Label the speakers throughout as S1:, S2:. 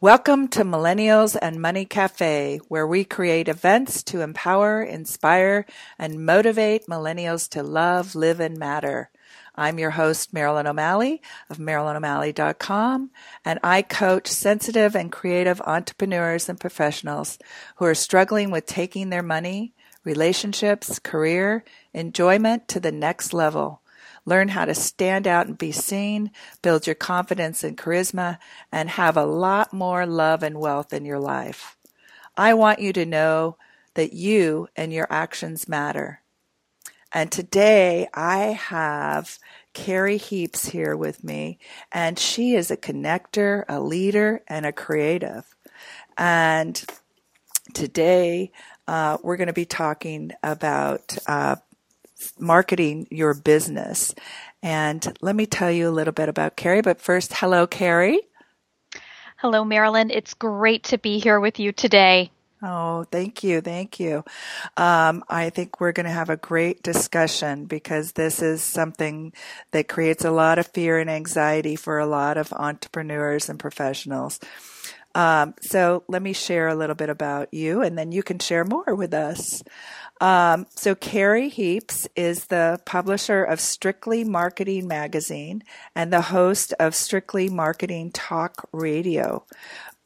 S1: Welcome to Millennials and Money Cafe, where we create events to empower, inspire, and motivate millennials to love, live, and matter. I'm your host, Marilyn O'Malley of MarilynO'Malley.com, and I coach sensitive and creative entrepreneurs and professionals who are struggling with taking their money, relationships, career, enjoyment to the next level. Learn how to stand out and be seen, build your confidence and charisma, and have a lot more love and wealth in your life. I want you to know that you and your actions matter. And today I have Carrie Heaps here with me, and she is a connector, a leader, and a creative. And today uh, we're going to be talking about uh, marketing your business. And let me tell you a little bit about Carrie. But first, hello, Carrie.
S2: Hello, Marilyn. It's great to be here with you today.
S1: Oh, thank you. Thank you. Um, I think we're going to have a great discussion because this is something that creates a lot of fear and anxiety for a lot of entrepreneurs and professionals. Um, so let me share a little bit about you and then you can share more with us. Um, so Carrie Heaps is the publisher of Strictly Marketing Magazine and the host of Strictly Marketing Talk Radio.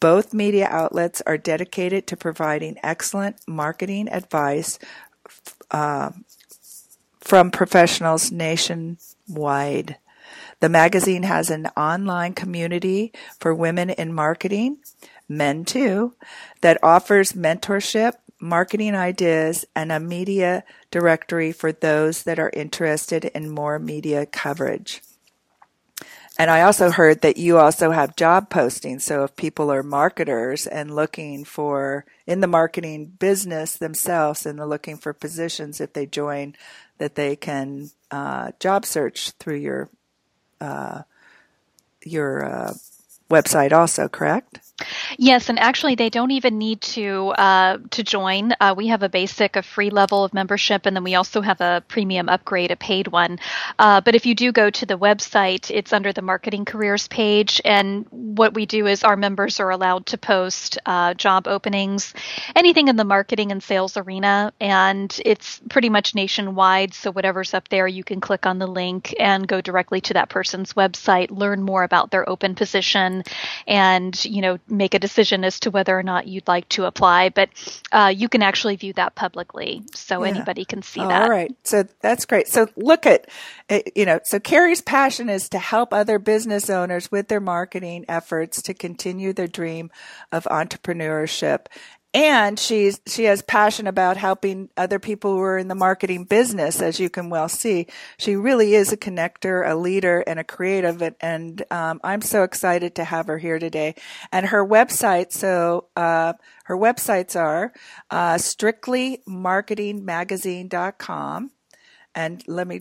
S1: Both media outlets are dedicated to providing excellent marketing advice uh, from professionals nationwide. The magazine has an online community for women in marketing, men too, that offers mentorship, marketing ideas, and a media directory for those that are interested in more media coverage. And I also heard that you also have job postings. So if people are marketers and looking for in the marketing business themselves and they're looking for positions, if they join, that they can uh, job search through your uh, your uh, website also, correct?
S2: Yes, and actually, they don't even need to uh, to join. Uh, we have a basic, a free level of membership, and then we also have a premium upgrade, a paid one. Uh, but if you do go to the website, it's under the marketing careers page, and what we do is our members are allowed to post uh, job openings, anything in the marketing and sales arena, and it's pretty much nationwide. So whatever's up there, you can click on the link and go directly to that person's website, learn more about their open position, and you know make a decision as to whether or not you'd like to apply. But uh, you can actually view that publicly, so yeah. anybody can see
S1: oh,
S2: that.
S1: All right, so that's great. So look at, eh, you know, so Carrie's passion is to help other business owners with their marketing efforts to continue their dream of entrepreneurship and she's she has passion about helping other people who are in the marketing business as you can well see. She really is a connector a leader and a creative and, and um, i'm so excited to have her here today. And her website so uh, her websites are uh, strictlymarketingmagazine.com and let me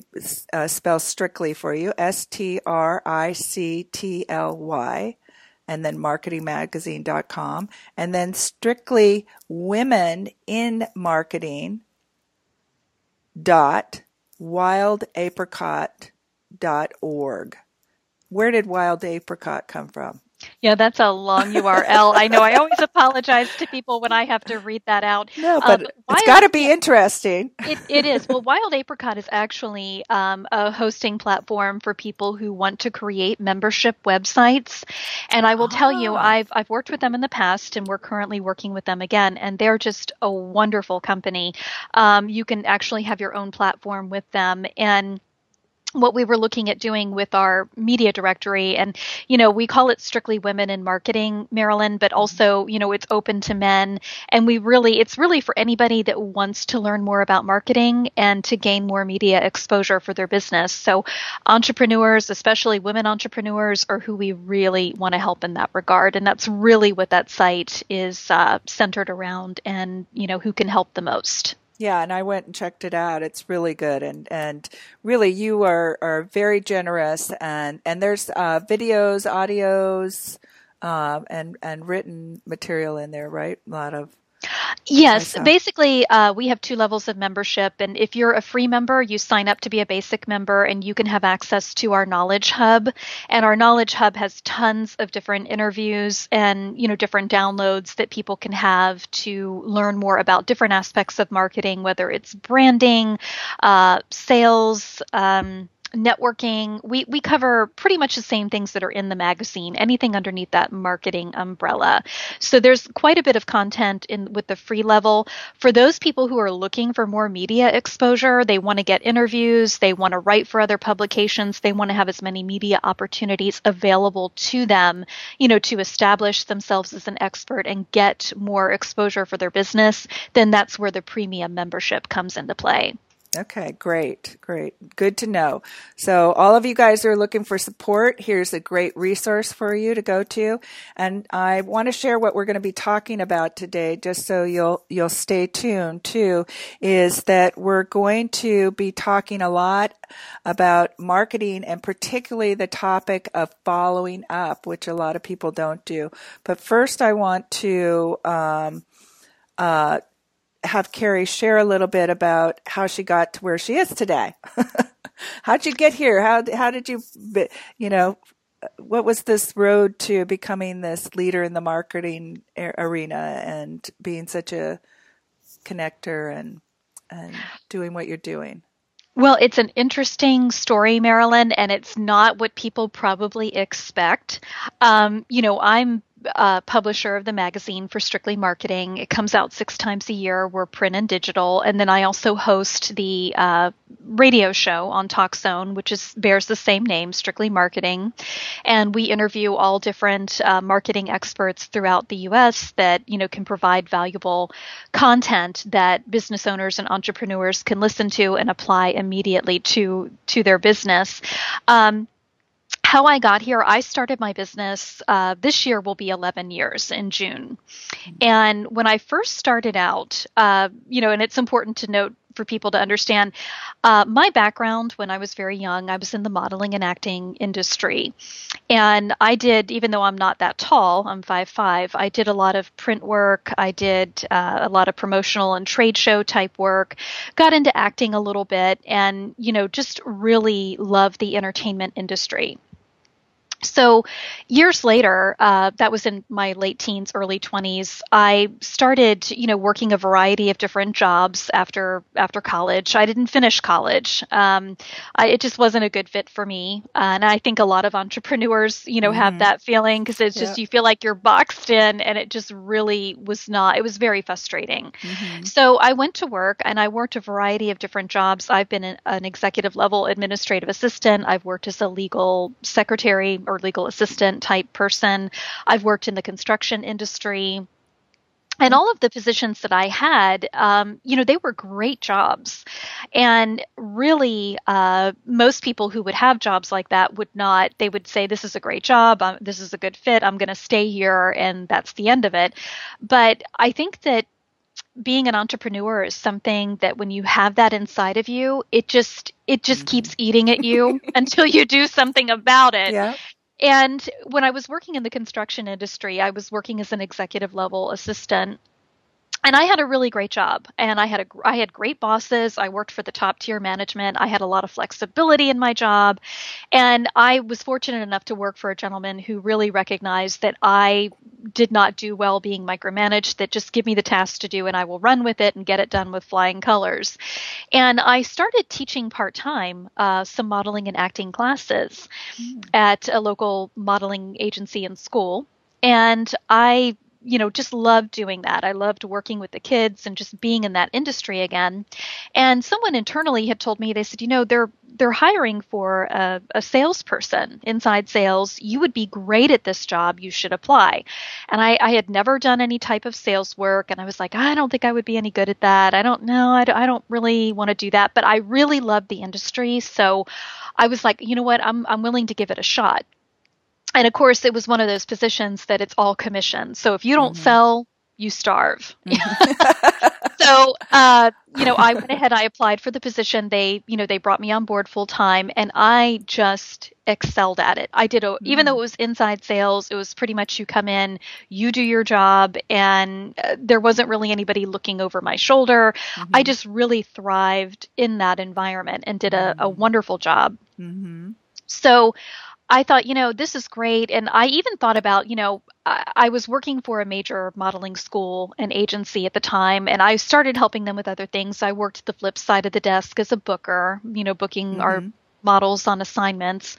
S1: uh, spell strictly for you. S-t-r-i-c-t-l-y and then marketingmagazine.com and then strictly women in marketing dot wildapricot dot org. Where did wild apricot come from?
S2: Yeah, that's a long URL. I know. I always apologize to people when I have to read that out.
S1: No, but um, it's got to be interesting.
S2: It, it is. Well, Wild Apricot is actually um, a hosting platform for people who want to create membership websites. And I will oh. tell you, ah. I've I've worked with them in the past, and we're currently working with them again. And they're just a wonderful company. Um, you can actually have your own platform with them, and what we were looking at doing with our media directory. And you know we call it strictly women in marketing marilyn but mm-hmm. also you know it's open to men. And we really it's really for anybody that wants to learn more about marketing and to gain more media exposure for their business. So entrepreneurs especially women entrepreneurs are who we really want to help in that regard. And that's really what that site is uh, centered around and you know who can help the most
S1: yeah, and I went and checked it out. It's really good, and and really, you are are very generous, and and there's uh, videos, audios, um, and and written material in there, right? A lot of
S2: Yes, basically, uh, we have two levels of membership. And if you're a free member, you sign up to be a basic member and you can have access to our Knowledge Hub. And our Knowledge Hub has tons of different interviews and, you know, different downloads that people can have to learn more about different aspects of marketing, whether it's branding, uh, sales, um, networking. We we cover pretty much the same things that are in the magazine, anything underneath that marketing umbrella. So there's quite a bit of content in with the free level for those people who are looking for more media exposure. They want to get interviews, they want to write for other publications, they want to have as many media opportunities available to them, you know, to establish themselves as an expert and get more exposure for their business. Then that's where the premium membership comes into play.
S1: Okay, great, great. Good to know. So, all of you guys are looking for support, here's a great resource for you to go to. And I want to share what we're going to be talking about today, just so you'll you'll stay tuned too, is that we're going to be talking a lot about marketing and particularly the topic of following up, which a lot of people don't do. But first, I want to um, uh, have Carrie share a little bit about how she got to where she is today. How'd you get here? How how did you, you know, what was this road to becoming this leader in the marketing arena and being such a connector and and doing what you're doing?
S2: Well, it's an interesting story, Marilyn, and it's not what people probably expect. Um, you know, I'm uh, publisher of the magazine for Strictly Marketing. It comes out six times a year. We're print and digital, and then I also host the uh, radio show on TalkZone, which is bears the same name, Strictly Marketing, and we interview all different uh, marketing experts throughout the U.S. that you know can provide valuable content that business owners and entrepreneurs can listen to and apply immediately to to their business. Um, how I got here, I started my business uh, this year will be 11 years in June. And when I first started out, uh, you know, and it's important to note for people to understand uh, my background when I was very young, I was in the modeling and acting industry. And I did, even though I'm not that tall, I'm 5'5, I did a lot of print work. I did uh, a lot of promotional and trade show type work, got into acting a little bit, and, you know, just really love the entertainment industry. So, years later, uh, that was in my late teens, early twenties. I started, you know, working a variety of different jobs after after college. I didn't finish college. Um, I, it just wasn't a good fit for me, uh, and I think a lot of entrepreneurs, you know, mm-hmm. have that feeling because it's just you feel like you're boxed in, and it just really was not. It was very frustrating. Mm-hmm. So I went to work, and I worked a variety of different jobs. I've been an, an executive level administrative assistant. I've worked as a legal secretary or legal assistant type person. I've worked in the construction industry. And all of the positions that I had, um, you know, they were great jobs. And really, uh, most people who would have jobs like that would not, they would say, This is a great job. Um, this is a good fit. I'm going to stay here. And that's the end of it. But I think that being an entrepreneur is something that when you have that inside of you, it just it just mm-hmm. keeps eating at you until you do something about it. Yeah. And when I was working in the construction industry, I was working as an executive level assistant. And I had a really great job, and I had a I had great bosses. I worked for the top tier management. I had a lot of flexibility in my job, and I was fortunate enough to work for a gentleman who really recognized that I did not do well being micromanaged. That just give me the task to do, and I will run with it and get it done with flying colors. And I started teaching part time uh, some modeling and acting classes mm. at a local modeling agency and school. And I you know, just loved doing that. I loved working with the kids and just being in that industry again. And someone internally had told me, they said, you know, they're they're hiring for a, a salesperson inside sales. You would be great at this job. You should apply. And I, I had never done any type of sales work, and I was like, I don't think I would be any good at that. I don't know. I don't, I don't really want to do that. But I really love the industry, so I was like, you know what? I'm I'm willing to give it a shot and of course it was one of those positions that it's all commission so if you don't mm-hmm. sell you starve mm-hmm. so, uh, you know, I went ahead, I applied for the position. They, you know, they brought me on board full time and I just excelled at it. I did, a, mm-hmm. even though it was inside sales, it was pretty much you come in, you do your job, and uh, there wasn't really anybody looking over my shoulder. Mm-hmm. I just really thrived in that environment and did a, a mm-hmm. wonderful job. Mm-hmm. So, I thought, you know, this is great. And I even thought about, you know, I, I, was working for a major modeling school and agency at the time, and I started helping them with other things. I worked the flip side of the desk as a booker, you know, booking mm-hmm. our models on assignments,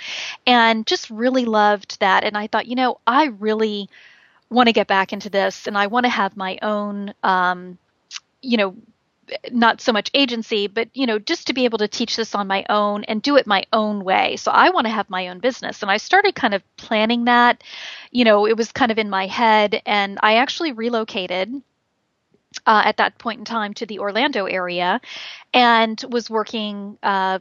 S2: and just really loved that. And I thought, you know, I really want to get back into this, and I want to have my own, um, you know, not so much agency, but you know, just to be able to teach this on my own and do it my own way. So I want to have my own business. And I started kind of planning that. You know, it was kind of in my head and I actually relocated uh, at that point in time to the Orlando area and was working uh,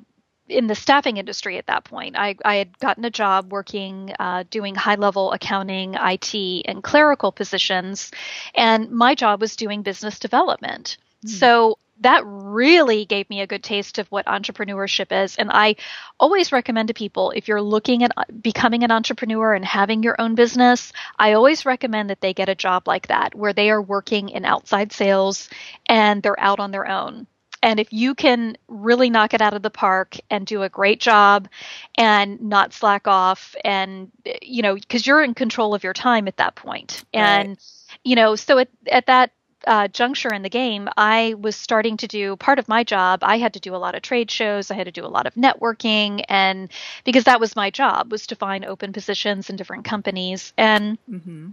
S2: in the staffing industry at that point. I, I had gotten a job working, uh, doing high level accounting, IT, and clerical positions, and my job was doing business development. Hmm. So that really gave me a good taste of what entrepreneurship is. And I always recommend to people if you're looking at becoming an entrepreneur and having your own business, I always recommend that they get a job like that where they are working in outside sales and they're out on their own. And if you can really knock it out of the park and do a great job and not slack off and, you know, because you're in control of your time at that point. And, right. you know, so at, at that uh, juncture in the game, I was starting to do part of my job. I had to do a lot of trade shows. I had to do a lot of networking, and because that was my job was to find open positions in different companies. And mm-hmm.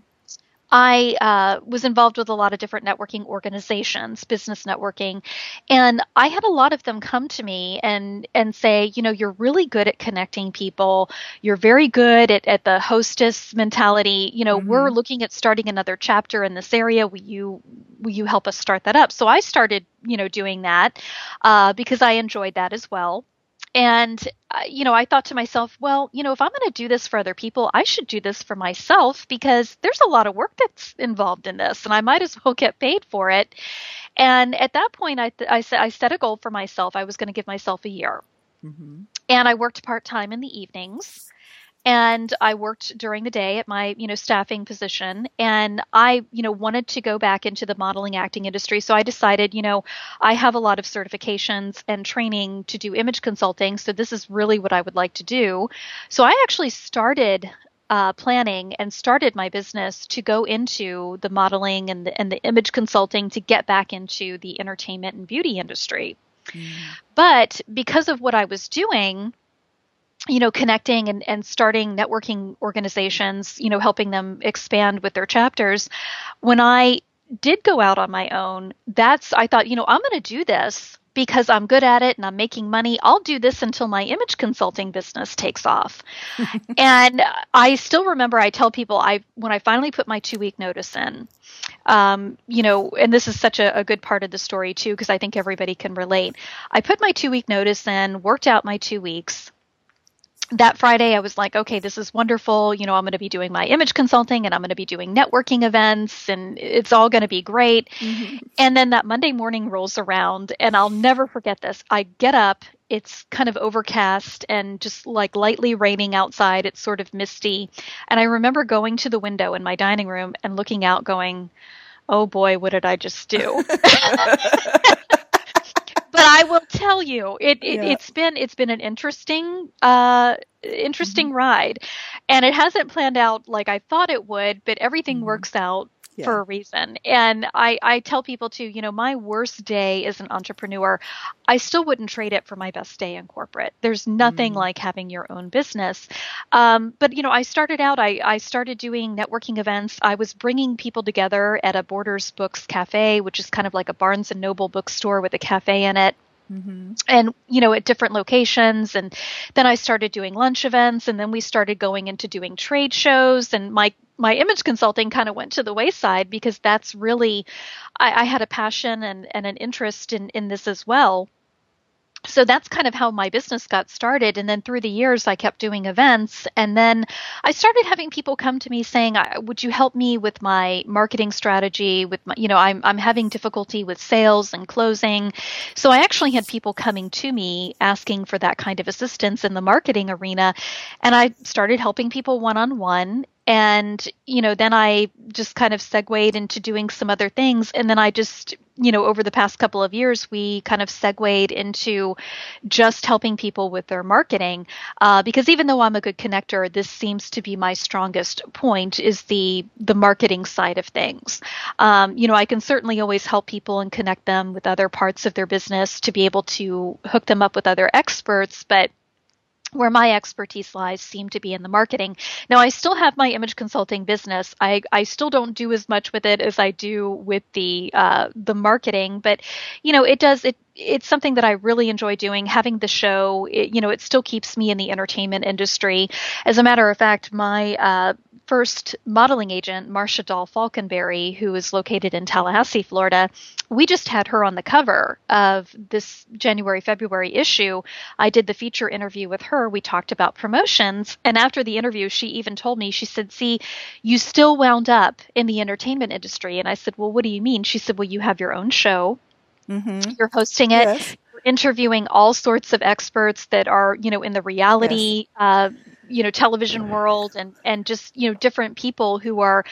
S2: I uh, was involved with a lot of different networking organizations, business networking, and I had a lot of them come to me and and say, you know, you're really good at connecting people. You're very good at, at the hostess mentality. You know, mm-hmm. we're looking at starting another chapter in this area. Will you will you help us start that up? So I started, you know, doing that uh, because I enjoyed that as well. And, uh, you know, I thought to myself, well, you know, if I'm going to do this for other people, I should do this for myself because there's a lot of work that's involved in this and I might as well get paid for it. And at that point, I, th- I, I set a goal for myself. I was going to give myself a year. Mm-hmm. And I worked part time in the evenings and I worked during the day at my, you know, staffing position and I, you know, wanted to go back into the modeling acting industry. So I decided, you know, I have a lot of certifications and training to do image consulting, so this is really what I would like to do. So I actually started uh, planning and started my business to go into the modeling and the, and the image consulting to get back into the entertainment and beauty industry. Mm. But because of what I was doing, you know, connecting and, and starting networking organizations, you know, helping them expand with their chapters. When I did go out on my own, that's, I thought, you know, I'm going to do this because I'm good at it and I'm making money. I'll do this until my image consulting business takes off. and I still remember I tell people I when I finally put my two week notice in, um, you know, and this is such a, a good part of the story too because I think everybody can relate. I put my two week notice in, worked out my two weeks, that Friday, I was like, okay, this is wonderful. You know, I'm going to be doing my image consulting and I'm going to be doing networking events and it's all going to be great. Mm-hmm. And then that Monday morning rolls around and I'll never forget this. I get up, it's kind of overcast and just like lightly raining outside. It's sort of misty. And I remember going to the window in my dining room and looking out, going, oh boy, what did I just do? but I will tell you, it, it has been it's been an interesting uh interesting mm-hmm. ride, and it hasn't planned out like I thought it would, but everything mm-hmm. works out yeah. for a reason. And I, I tell people too, you know, my worst day as an entrepreneur, I still wouldn't trade it for my best day in corporate. There's nothing mm. like having your own business. Um, but, you know, I started out, I, I started doing networking events. I was bringing people together at a Borders Books Cafe, which is kind of like a Barnes and Noble bookstore with a cafe in it. Mm-hmm. And, you know, at different locations. And then I started doing lunch events and then we started going into doing trade shows. And my, my image consulting kind of went to the wayside because that's really, I, I had a passion and, and an interest in, in this as well. So that's kind of how my business got started. And then through the years i kept doing events. And then i started having people come to me saying would you help me with my marketing strategy with my you know i'm, I'm having difficulty with sales and closing. So i actually had people coming to me asking for that kind of assistance in the marketing arena. And i started helping people one-on-one and you know then i just kind of segued into doing some other things. And then i just you know over the past couple of years we kind of segued into just helping people with their marketing. Uh, because even though i'm a good connector this seems to be my strongest point is the the marketing side of things. Um, you know i can certainly always help people and connect them with other parts of their business to be able to hook them up with other experts but where my expertise lies seem to be in the marketing. Now, I still have my image consulting business. I, I still don't do as much with it as I do with the uh, the marketing, but you know, it does it it's something that I really enjoy doing. Having the show, it, you know, it still keeps me in the entertainment industry. As a matter of fact, my uh, first modeling agent, Marcia Dahl Falconberry, who is located in Tallahassee, Florida, we just had her on the cover of this January February issue. I did the feature interview with her. We talked about promotions, and after the interview, she even told me, she said, "See, you still wound up in the entertainment industry." And I said, "Well, what do you mean?" She said, "Well, you have your own show." Mm-hmm. You're hosting it. Yes. You're interviewing all sorts of experts that are, you know, in the reality, yes. uh, you know, television world, and and just you know different people who are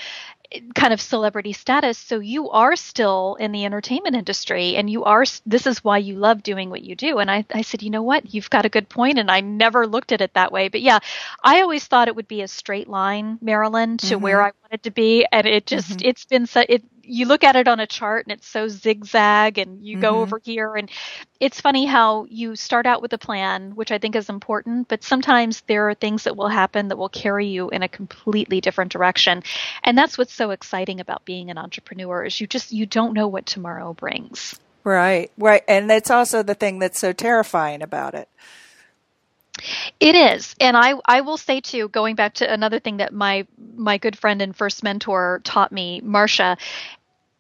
S2: kind of celebrity status so you are still in the entertainment industry and you are this is why you love doing what you do and I, I said you know what you've got a good point and i never looked at it that way but yeah i always thought it would be a straight line marilyn to mm-hmm. where i wanted to be and it just mm-hmm. it's been so it you look at it on a chart and it's so zigzag and you mm-hmm. go over here and it's funny how you start out with a plan which i think is important but sometimes there are things that will happen that will carry you in a completely different direction. And that's what's so exciting about being an entrepreneur is you just you don't know what tomorrow brings.
S1: Right right. And that's also the thing that's so terrifying about it
S2: it is, and I I will say too, going back to another thing that my my good friend and first mentor taught me, Marcia.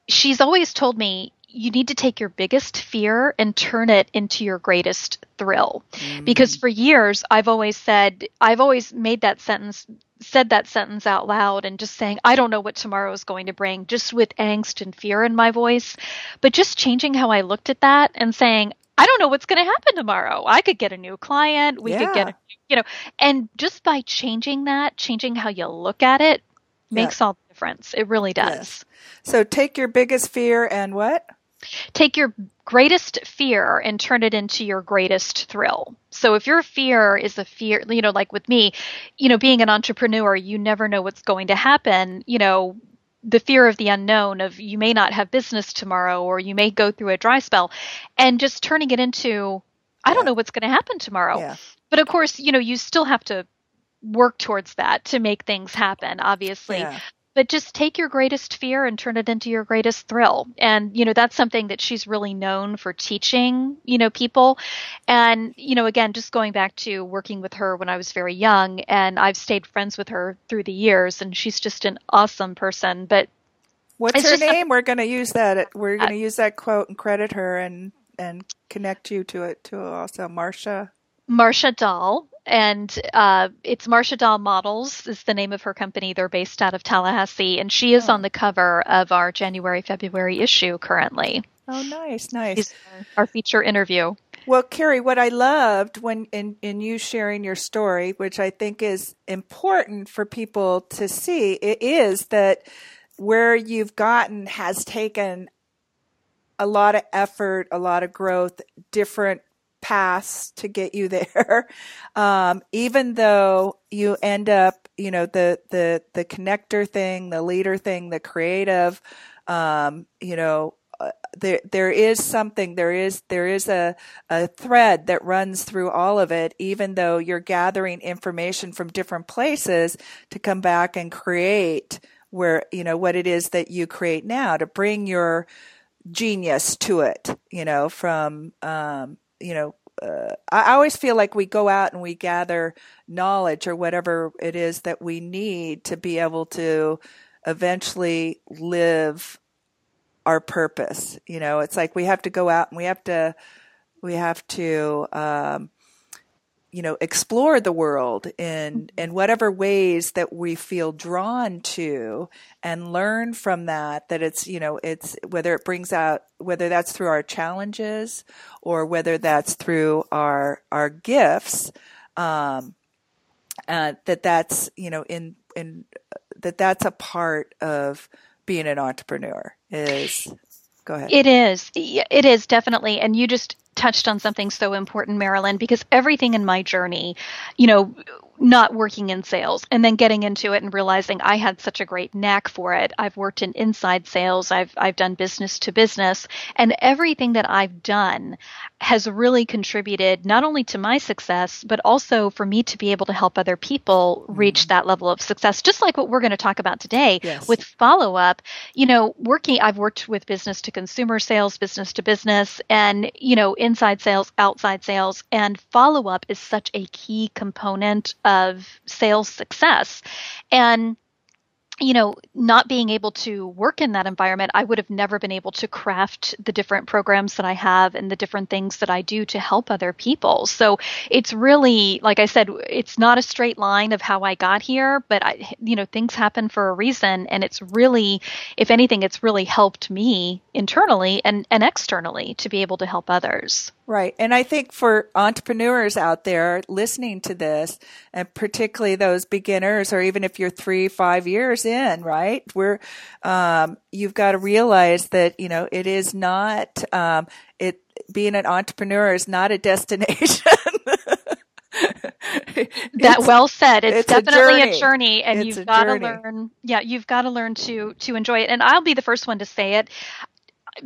S2: She's always told me you need to take your biggest fear and turn it into your greatest thrill. Mm. Because for years I've always said I've always made that sentence said that sentence out loud and just saying I don't know what tomorrow is going to bring just with angst and fear in my voice but just changing how I looked at that and saying I don't know what's going to happen tomorrow. I could get a new client. We yeah. could get, a, you know, and just by changing that, changing how you look at it makes yeah. all the difference. It really does. Yes.
S1: So take your biggest fear and what?
S2: Take your greatest fear and turn it into your greatest thrill. So if your fear is a fear, you know, like with me, you know, being an entrepreneur, you never know what's going to happen. You know, the fear of the unknown of you may not have business tomorrow or you may go through a dry spell and just turning it into I don't know what's going to happen tomorrow. Yeah. But of course, you know, you still have to work towards that to make things happen, obviously. Yeah but just take your greatest fear and turn it into your greatest thrill. And you know that's something that she's really known for teaching you know people. And you know again just going back to working with her when i was very young and i've stayed friends with her through the years and she's just an awesome person. But
S1: what's her name a, we're going to use that we're going to uh, use that quote and credit her and and connect you to it to also marcia.
S2: Marcia dahl and uh, it's Marcia Dahl Models is the name of her company. They're based out of Tallahassee, and she is oh. on the cover of our January February issue currently.
S1: Oh, nice, nice.
S2: our feature interview.
S1: Well, Carrie, what I loved when in, in you sharing your story, which I think is important for people to see, it is that where you've gotten has taken a lot of effort, a lot of growth, different paths to get you there. Um, even though you end up, you know, the, the, the connector thing, the leader thing, the creative, um, you know, uh, there, there is something, there is, there is a, a thread that runs through all of it, even though you're gathering information from different places to come back and create where, you know, what it is that you create now to bring your, genius to it, you know, from um, you know, uh, I always feel like we go out and we gather knowledge or whatever it is that we need to be able to eventually live our purpose. You know, it's like we have to go out and we have to we have to um, you know explore the world in in whatever ways that we feel drawn to and learn from that that it's you know it's whether it brings out whether that's through our challenges or whether that's through our our gifts um, uh, that that's you know in in that that's a part of being an entrepreneur is go ahead.
S2: It is. It is definitely. And you just touched on something so important, Marilyn, because everything in my journey, you know, not working in sales and then getting into it and realizing I had such a great knack for it. I've worked in inside sales, I've I've done business to business, and everything that I've done has really contributed not only to my success but also for me to be able to help other people reach mm-hmm. that level of success. Just like what we're going to talk about today yes. with follow up, you know, working I've worked with business to consumer sales, business to business and, you know, inside sales, outside sales and follow up is such a key component of sales success. And you know, not being able to work in that environment, I would have never been able to craft the different programs that I have and the different things that I do to help other people. So it's really, like I said, it's not a straight line of how I got here, but I, you know, things happen for a reason. And it's really, if anything, it's really helped me internally and, and externally to be able to help others.
S1: Right. And I think for entrepreneurs out there listening to this, and particularly those beginners, or even if you're three, five years in, right, we're, um, you've got to realize that, you know, it is not, um, it, being an entrepreneur is not a destination.
S2: that well said. It's, it's definitely a journey, a journey and it's you've got to learn. Yeah, you've got to learn to to enjoy it. And I'll be the first one to say it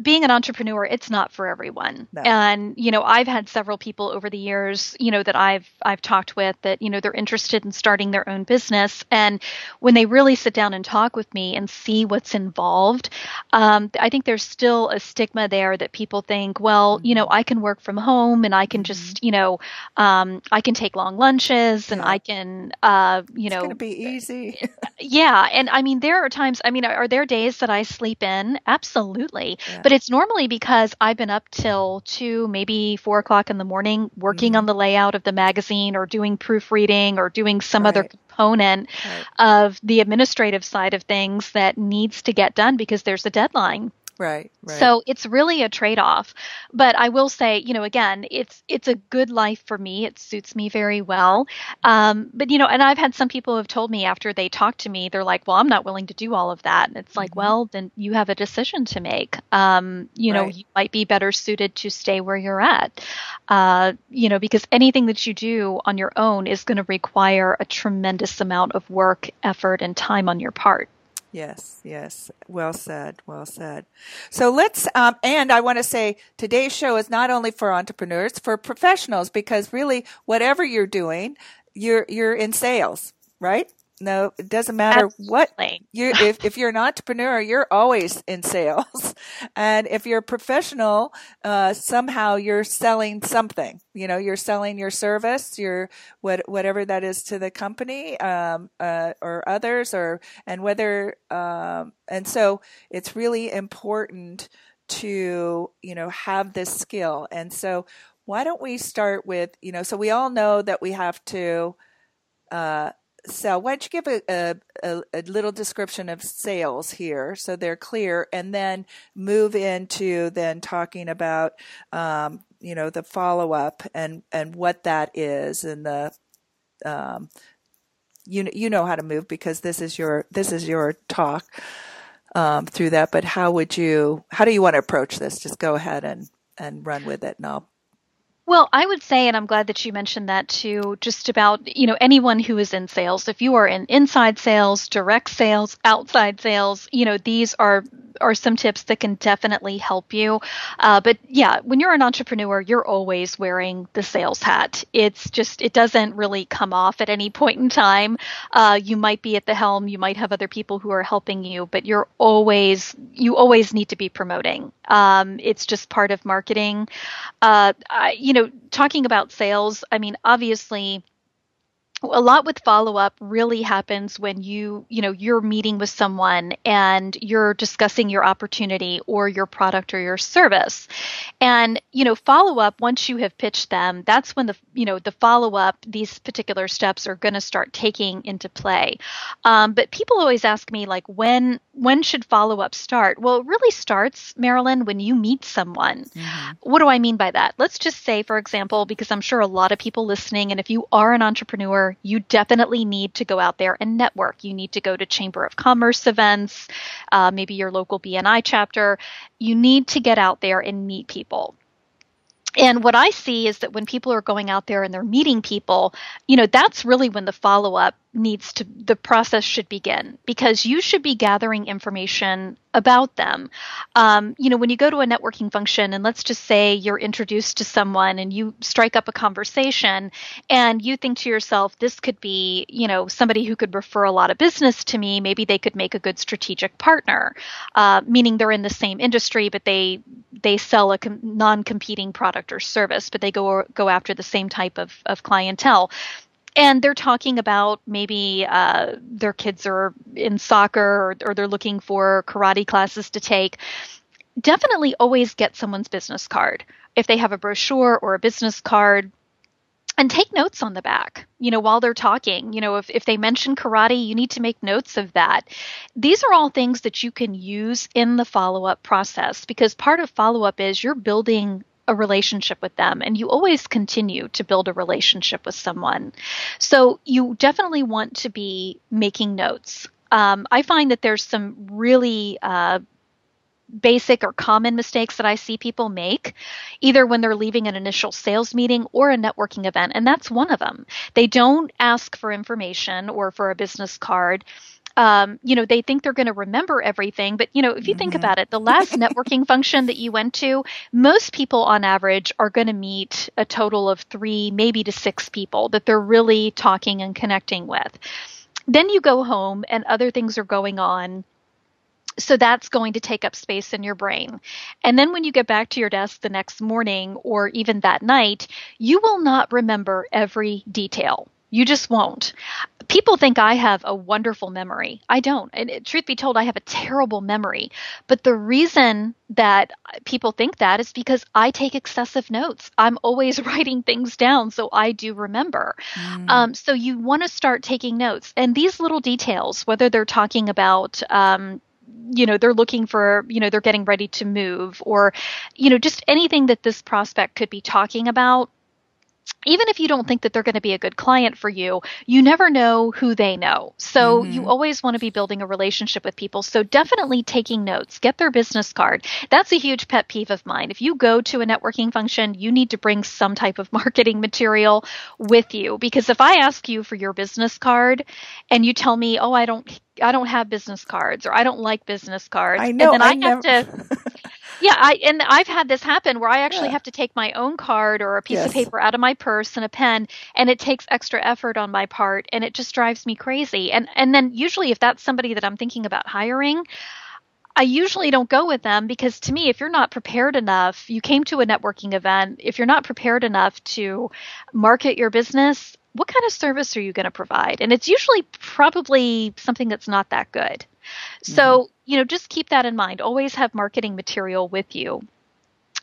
S2: being an entrepreneur it's not for everyone no. and you know i've had several people over the years you know that i've i've talked with that you know they're interested in starting their own business and when they really sit down and talk with me and see what's involved um, i think there's still a stigma there that people think well you know mm-hmm. i can work from home and i can mm-hmm. just you know um, i can take long lunches and yeah. i can uh, you know
S1: it's be easy
S2: yeah and i mean there are times i mean are, are there days that i sleep in absolutely yeah but it's normally because I've been up till two, maybe four o'clock in the morning working mm-hmm. on the layout of the magazine or doing proofreading or doing some right. other component right. of the administrative side of things that needs to get done because there's a deadline.
S1: Right, right.
S2: So it's really a trade-off. But I will say, you know, again, it's it's a good life for me. It suits me very well. Um, but you know, and I've had some people who have told me after they talk to me, they're like, "Well, I'm not willing to do all of that." And it's like, mm-hmm. well, then you have a decision to make. Um, you right. know, you might be better suited to stay where you're at. Uh, you know, because anything that you do on your own is going to require a tremendous amount of work, effort, and time on your part.
S1: Yes, yes. Well said. Well said. So let's, um, and I want to say today's show is not only for entrepreneurs, for professionals, because really, whatever you're doing, you're you're in sales, right? No, it doesn't matter Absolutely. what you if if you're an entrepreneur, you're always in sales, and if you're a professional, uh, somehow you're selling something. You know, you're selling your service, your what whatever that is to the company um, uh, or others, or and whether um, and so it's really important to you know have this skill. And so why don't we start with you know? So we all know that we have to. Uh, so why don't you give a, a, a, little description of sales here so they're clear and then move into then talking about um, you know the follow-up and and what that is and the um, you you know how to move because this is your this is your talk um, through that but how would you how do you want to approach this? Just go ahead and and run with it and I'll
S2: well, I would say, and I'm glad that you mentioned that too, just about, you know, anyone who is in sales. If you are in inside sales, direct sales, outside sales, you know, these are are some tips that can definitely help you. Uh, but yeah, when you're an entrepreneur, you're always wearing the sales hat. It's just, it doesn't really come off at any point in time. Uh, you might be at the helm, you might have other people who are helping you, but you're always, you always need to be promoting. Um, it's just part of marketing. Uh, I, you know, talking about sales, I mean, obviously, a lot with follow up really happens when you you know you're meeting with someone and you're discussing your opportunity or your product or your service. And you know follow up once you have pitched them that's when the you know the follow up these particular steps are going to start taking into play. Um, but people always ask me like when when should follow up start? Well it really starts marilyn when you meet someone. Mm-hmm. what do i mean by that? Let's just say for example because i'm sure a lot of people listening and if you are an entrepreneur you definitely need to go out there and network. You need to go to Chamber of Commerce events, uh, maybe your local BNI chapter. You need to get out there and meet people. And what I see is that when people are going out there and they're meeting people, you know, that's really when the follow up needs to the process should begin because you should be gathering information about them. Um, you know when you go to a networking function and let's just say you're introduced to someone and you strike up a conversation and you think to yourself this could be you know somebody who could refer a lot of business to me. Maybe they could make a good strategic partner uh, meaning they're in the same industry but they they sell a com- non-competing product or service but they go go after the same type of, of clientele and they're talking about maybe uh, their kids are in soccer or, or they're looking for karate classes to take. Definitely always get someone's business card if they have a brochure or a business card and take notes on the back you know while they're talking. You know if, if they mention karate you need to make notes of that. These are all things that you can use in the follow-up process because part of follow-up is you're building a relationship with them and you always continue to build a relationship with someone. So you definitely want to be making notes. Um, I find that there's some really uh, basic or common mistakes that I see people make, either when they're leaving an initial sales meeting or a networking event, and that's one of them. They don't ask for information or for a business card um, you know, they think they're going to remember everything. But, you know, if you mm-hmm. think about it, the last networking function that you went to, most people on average are going to meet a total of three, maybe to six people that they're really talking and connecting with. Then you go home and other things are going on so that's going to take up space in your brain. And then when you get back to your desk the next morning or even that night, you will not remember every detail. You just won't. People think I have a wonderful memory. I don't. And it, truth be told, I have a terrible memory. But the reason that people think that is because I take excessive notes. I'm always writing things down so I do remember. Mm. Um, so you want to start taking notes. And these little details, whether they're talking about, um, you know they're looking for you know they're getting ready to move or you know just anything that this prospect could be talking about even if you don't think that they're going to be a good client for you, you never know who they know. So mm-hmm. you always want to be building a relationship with people. So definitely taking notes, get their business card. That's a huge pet peeve of mine. If you go to a networking function, you need to bring some type of marketing material with you because if I ask you for your business card and you tell me, "Oh, I don't I don't have business cards or I don't like business cards."
S1: I know.
S2: And then
S1: I,
S2: I have never... to Yeah, I and I've had this happen where I actually yeah. have to take my own card or a piece yes. of paper out of my purse and a pen and it takes extra effort on my part and it just drives me crazy. And and then usually if that's somebody that I'm thinking about hiring, I usually don't go with them because to me, if you're not prepared enough, you came to a networking event, if you're not prepared enough to market your business, what kind of service are you going to provide? And it's usually probably something that's not that good. So, mm-hmm. You know, just keep that in mind. Always have marketing material with you.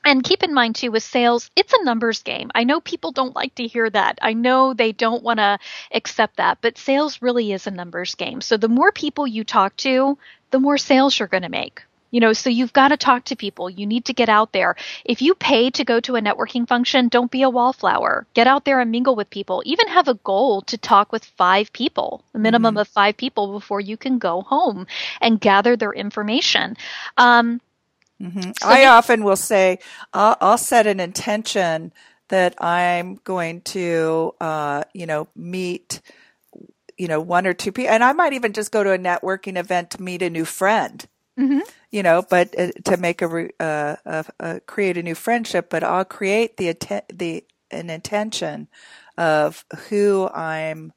S2: And keep in mind too with sales, it's a numbers game. I know people don't like to hear that. I know they don't want to accept that, but sales really is a numbers game. So the more people you talk to, the more sales you're going to make. You know, so you've got to talk to people. You need to get out there. If you pay to go to a networking function, don't be a wallflower. Get out there and mingle with people. Even have a goal to talk with five people, a minimum mm-hmm. of five people before you can go home and gather their information. Um,
S1: mm-hmm. so I often will say, I'll, I'll set an intention that I'm going to, uh, you know, meet you know one or two people and i might even just go to a networking event to meet a new friend Mm-hmm. You know, but uh, to make a, uh, create a new friendship, but I'll create the the an intention of who I'm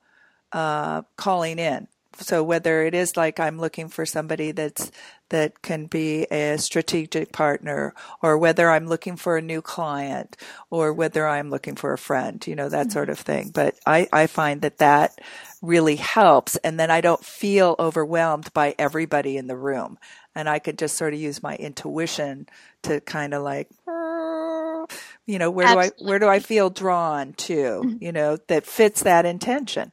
S1: uh, calling in so whether it is like I'm looking for somebody that's that can be a strategic partner or whether I'm looking for a new client or whether I'm looking for a friend, you know, that mm-hmm. sort of thing. But I, I find that that really helps. And then I don't feel overwhelmed by everybody in the room. And I could just sort of use my intuition to kind of like, you know, where Absolutely. do I, where do I feel drawn to, mm-hmm. you know, that fits that intention?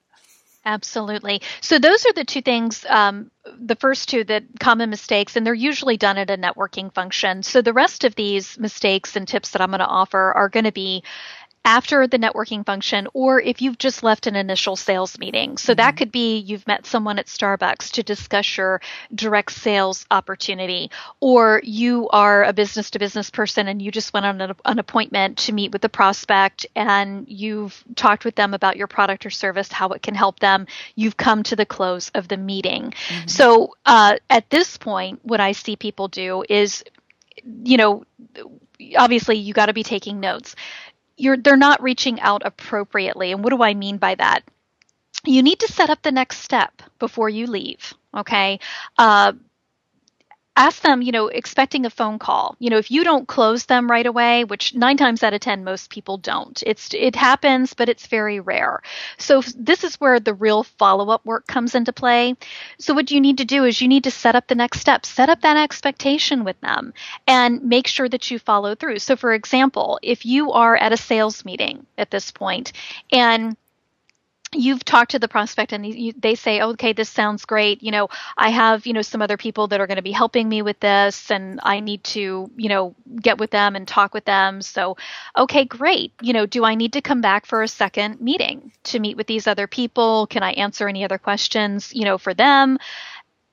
S2: Absolutely. So those are the two things, um, the first two that common mistakes, and they're usually done at a networking function. So the rest of these mistakes and tips that I'm going to offer are going to be after the networking function or if you've just left an initial sales meeting. So mm-hmm. that could be you've met someone at Starbucks to discuss your direct sales opportunity or you are a business to business person and you just went on an, an, appointment to meet with a prospect and you've talked with them about your product or service, how it can help them. You've come to the close of the meeting. Mm-hmm. So uh, at this point, what I see people do is, you know, obviously you got to be taking notes you're they're not reaching out appropriately. And what do I mean by that? You need to set up the next step before you leave. Okay. Uh, ask them, you know, expecting a phone call. You know, if you don't close them right away, which nine times out of 10, most people don't, it's, it happens, but it's very rare. So this is where the real follow up work comes into play. So what you need to do is you need to set up the next step, set up that expectation with them and make sure that you follow through. So for example, if you are at a sales meeting at this point and you've talked to the prospect and you, they say okay this sounds great. You know i have you know some other people that are going to be helping me with this and i need to you know get with them and talk with them. So okay great. You know do i need to come back for a second meeting to meet with these other people? Can i answer any other questions you know for them?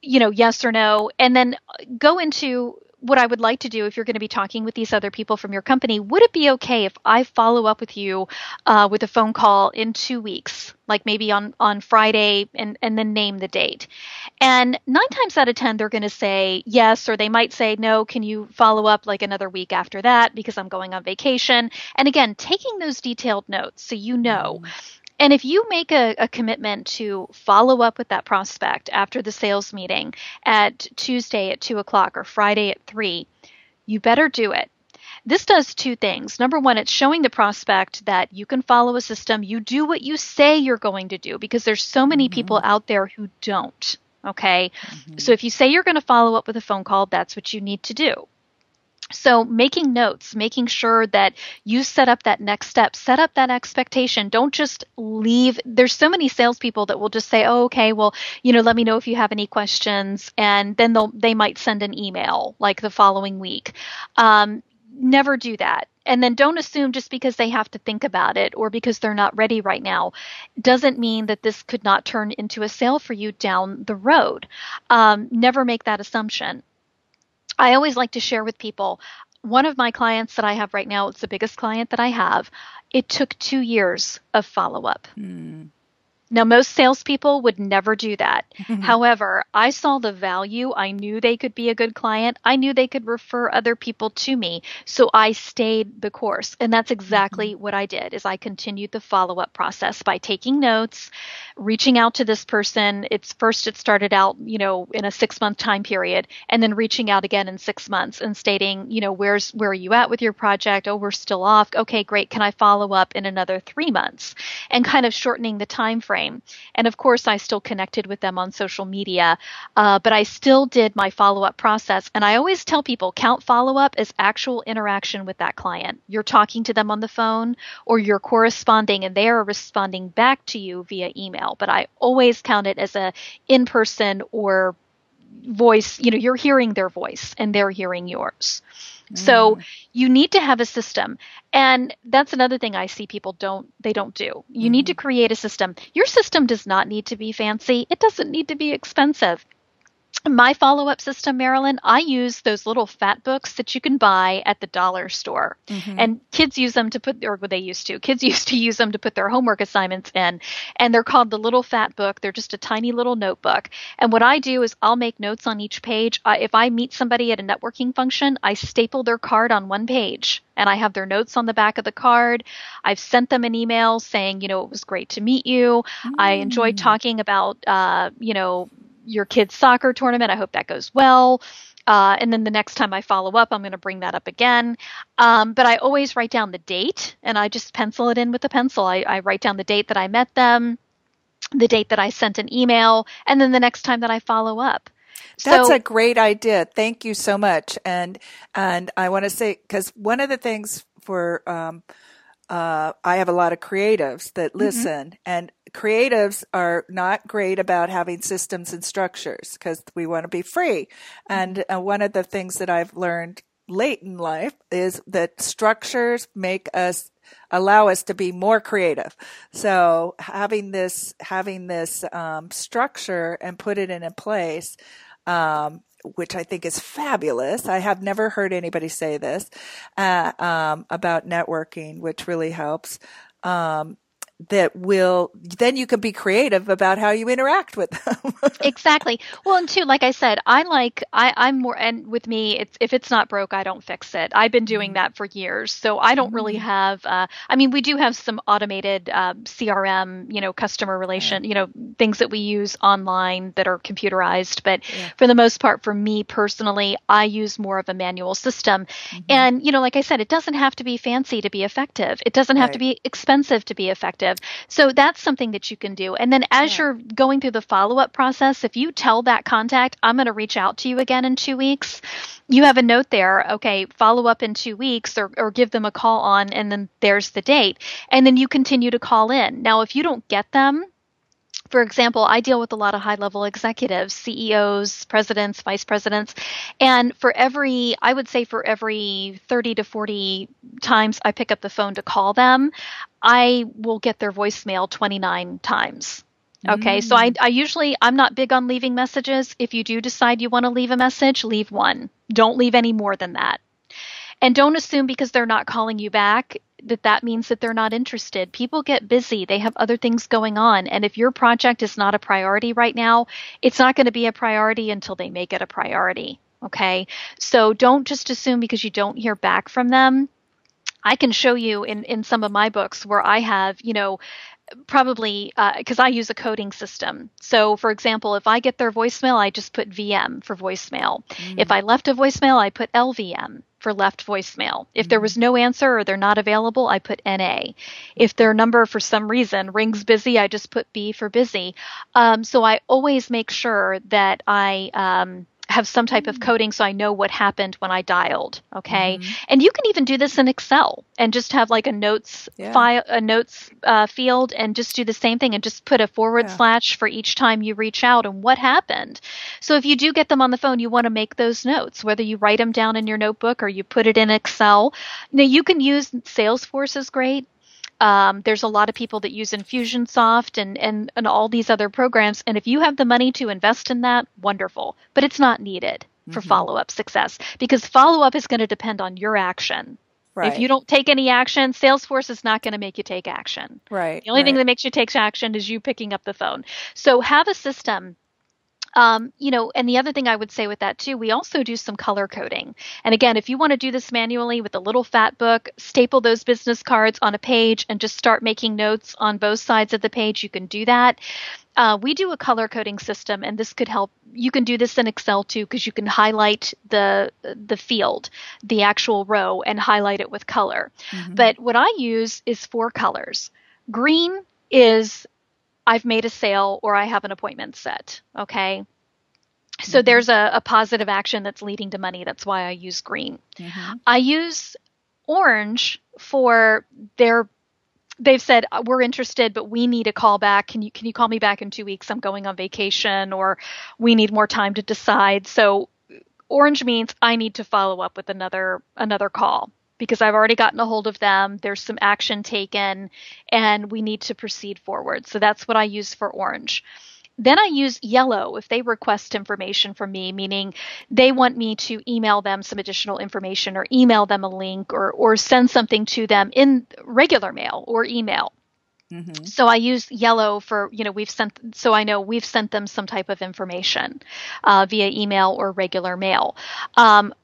S2: You know yes or no? And then uh, go into what I would like to do if you're going to be talking with these other people from your company, would it be okay if I follow up with you uh, with a phone call in two weeks, like maybe on, on Friday, and, and then name the date? And nine times out of 10, they're going to say yes, or they might say, no, can you follow up like another week after that because I'm going on vacation? And again, taking those detailed notes so you know. Mm and if you make a, a, commitment to follow up with that prospect after the sales meeting at Tuesday at 2 o'clock or Friday at 3, you better do it. This does two things. Number one, it's showing the prospect that you can follow a system. You do what you say you're going to do because there's so many mm-hmm. people out there who don't. Okay. Mm-hmm. So if you say you're going to follow up with a phone call, that's what you need to do. So making notes, making sure that you set up that next step, set up that expectation. Don't just leave. There's so many salespeople that will just say, "Oh, okay, well, you know, let me know if you have any questions," and then they'll they might send an email like the following week. Um, never do that. And then don't assume just because they have to think about it or because they're not ready right now doesn't mean that this could not turn into a sale for you down the road. Um, never make that assumption. I always like to share with people one of my clients that I have right now, it's the biggest client that I have. It took two years of follow up. Mm. Now, most salespeople would never do that. Mm-hmm. However, I saw the value. I knew they could be a good client. I knew they could refer other people to me. So I stayed the course. And that's exactly mm-hmm. what I did is I continued the follow-up process by taking notes, reaching out to this person. It's first it started out, you know, in a 6-month time period and then reaching out again in 6 months and stating, you know, where's where are you at with your project? Oh, we're still off. Okay, great. Can I follow up in another 3 months? And kind of shortening the time frame frame. And of course, I still connected with them on social media, uh, but I still did my follow up process. And I always tell people count follow up as actual interaction with that client. You're talking to them on the phone or you're corresponding and they are responding back to you via email. But I always count it as a in person or voice, you know, you're hearing their voice and they're hearing yours. So mm. you need to have a system. And that's another thing I see people don't they don't do. You mm. need to mm-hmm. create a system. Your system does not need to be fancy. It doesn't need to be expensive. My follow up system, Marilyn, I use those little fat books that you can buy at the dollar store. Mm-hmm. And kids use them to put, or they used to, kids used to use them to put their homework assignments in. And they're called the little fat book. They're just a tiny little notebook. And what I do is I'll make notes on each page. Uh, if I meet somebody at a networking function, I staple their card on one page and I have their notes on the back of the card. I've sent them an email saying, you know, it was great to meet you. Mm. I enjoyed talking about, uh, you know, your kid's soccer tournament. I hope that goes well. Uh, and then the next time I follow up, I'm going to bring that up again. Um, but I always write down the date and I just pencil it in with a pencil. I, I write down the date that I met them, the date that I sent an email, and then the next time that I follow up.
S1: That's so, a great idea. Thank you so much. And and I want to say because one of the things for um, uh, I have a lot of creatives that mm-hmm. listen, mm-hmm. and creatives are not great about having systems and structures because we want to be free. Mm-hmm. And uh, one of the things that I've learned late in life is that structures make us allow us to be more creative. So having this having this um, structure and put it in a place um, which I think is fabulous. I have never heard anybody say this uh, um, about networking, which really helps. Um, that will then you can be creative about how you interact with them.
S2: exactly. Well, and too like I said, I like I I'm more and with me, it's if it's not broke, I don't fix it. I've been doing that for years, so I don't really mm-hmm. have. Uh, I mean, we do have some automated uh, um, CRM, you know, customer relation, you know, things that we use online that are computerized, but yeah. for the most part, for me personally, I use more of a manual system. Mm-hmm. And you know, like I said, it doesn't have to be fancy to be effective. It doesn't have right. to be expensive to be effective so that's something that you can do. And then as yeah. you're going through the follow up process, if you tell that contact, I'm going to reach out to you again in two weeks, you have a note there, okay, follow up in two weeks or, or give them a call on, and then there's the date. And then you continue to call in. Now, if you don't get them, for example, I deal with a lot of high level executives, CEOs, presidents, vice presidents. And for every, I would say for every 30 to 40 times I pick up the phone to call them, I will get their voicemail 29 times. Okay, mm. so I, I usually, I'm not big on leaving messages. If you do decide you want to leave a message, leave one. Don't leave any more than that. And don't assume because they're not calling you back that that means that they're not interested. People get busy. They have other things going on. And if your project is not a priority right now, it's not going to be a priority until they make it a priority. Okay. So don't just assume because you don't hear back from them. I can show you in, in some of my books where I have, you know, probably because uh, I use a coding system. So, for example, if I get their voicemail, I just put VM for voicemail. Mm. If I left a voicemail, I put LVM for left voicemail. If there was mm-hmm. no answer or they're not available, I put NA. If their number for some reason rings busy, I just put B for busy. Um, so I always make sure that I um, have some type of mm. coding so I know what happened when I dialed. Okay. Mm-hmm. And you can even do this in Excel and just have like a notes yeah. file, a notes uh, field and just do the same thing and just put a forward yeah. slash for each time you reach out and what happened. So if you do get them on the phone, you want to make those notes, whether you write them down in your notebook or you put it in Excel. Now you can use Salesforce is great. Um, there's a lot of people that use Infusionsoft and, and, and all these other programs. And if you have the money to invest in that, wonderful. But it's not needed for mm-hmm. follow up success because follow up is going to depend on your action. Right. If you don't take any action, Salesforce is not going to make you take action.
S1: Right.
S2: The only
S1: right.
S2: thing that makes you take action is you picking up the phone. So have a system um, you know, and the other thing I would say with that too, we also do some color coding. And again, if you want to do this manually with a little fat book, staple those business cards on a page and just start making notes on both sides of the page, you can do that. Uh, we do a color coding system, and this could help. You can do this in Excel too, because you can highlight the the field, the actual row, and highlight it with color. Mm-hmm. But what I use is four colors. Green is I've made a sale or I have an appointment set. Okay. So mm-hmm. there's a, a, positive action that's leading to money. That's why I use green. Mm-hmm. I use orange for their they've said uh, we're interested but we need a call back can you can you call me back in 2 weeks I'm going on vacation or we need more time to decide so orange means I need to follow up with another another call because I've already gotten a hold of them. There's some action taken and we need to proceed forward. So that's what I use for orange. Then I use yellow if they request information from me, meaning they want me to email them some additional information or email them a link or, or send something to them in regular mail or email. Mm-hmm. So I use yellow for, you know, we've sent, so I know we've sent them some type of information uh, via email or regular mail. Um,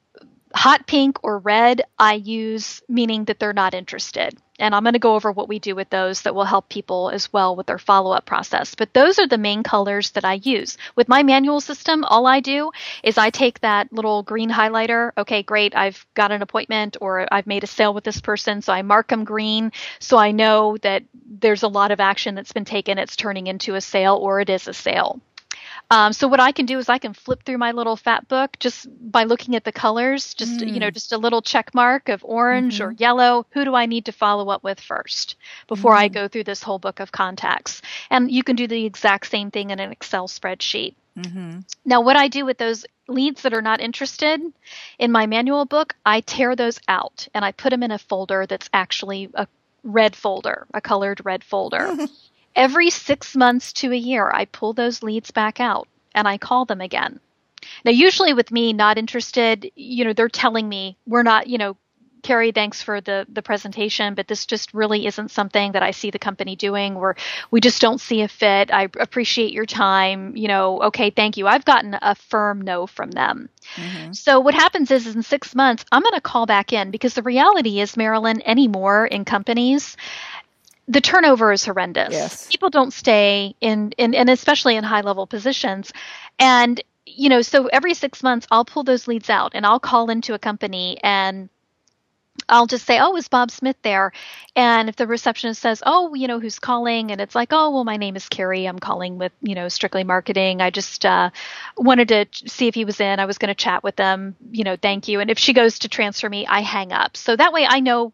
S2: hot pink or red, I use meaning that they're not interested. And I'm going to go over what we do with those that will help people as well with their follow up process. But those are the main colors that I use. With my manual system, all I do is I take that little green highlighter. Okay, great. I've got an appointment or I've made a sale with this person. So I mark them green so I know that there's a lot of action that's been taken. It's turning into a sale or it is a sale. Um, so what I can do is I can flip through my little fat book just by looking at the colors, just mm. you know, mm. just a little check mark of orange mm-hmm. or yellow. Who do I need to follow up with first before mm. I go through this whole book of contacts? And you can do the exact same thing in an Excel spreadsheet. Mm-hmm. Now, what I do with those leads that are not interested in my manual book, I tear those out and I put them in a folder that's actually a red folder, a colored red folder. Every six months to a year, I pull those leads back out and I call them again. Now, usually with me not interested, you know, they're telling me we're not, you know, Carrie, thanks for the the presentation, but this just really isn't something that I see the company doing. Where we just don't see a fit. I appreciate your time. You know, okay, thank you. I've gotten a firm no from them. Mm-hmm. So what happens is, is in six months, I'm going to call back in because the reality is, Marilyn, anymore in companies, the turnover is horrendous.
S1: Yes.
S2: People don't stay in, in and especially in high level positions. And you know, so every 6 months I'll pull those leads out and I'll call into a company and I'll just say, "Oh, is Bob Smith there?" And if the receptionist says, "Oh, you know who's calling?" and it's like, "Oh, well, my name is Carrie. I'm calling with you know Strictly Marketing. I just uh, wanted to see if he was in. I was going to chat with them. You know, thank you." And if she goes to transfer me, I hang up. So that way, I know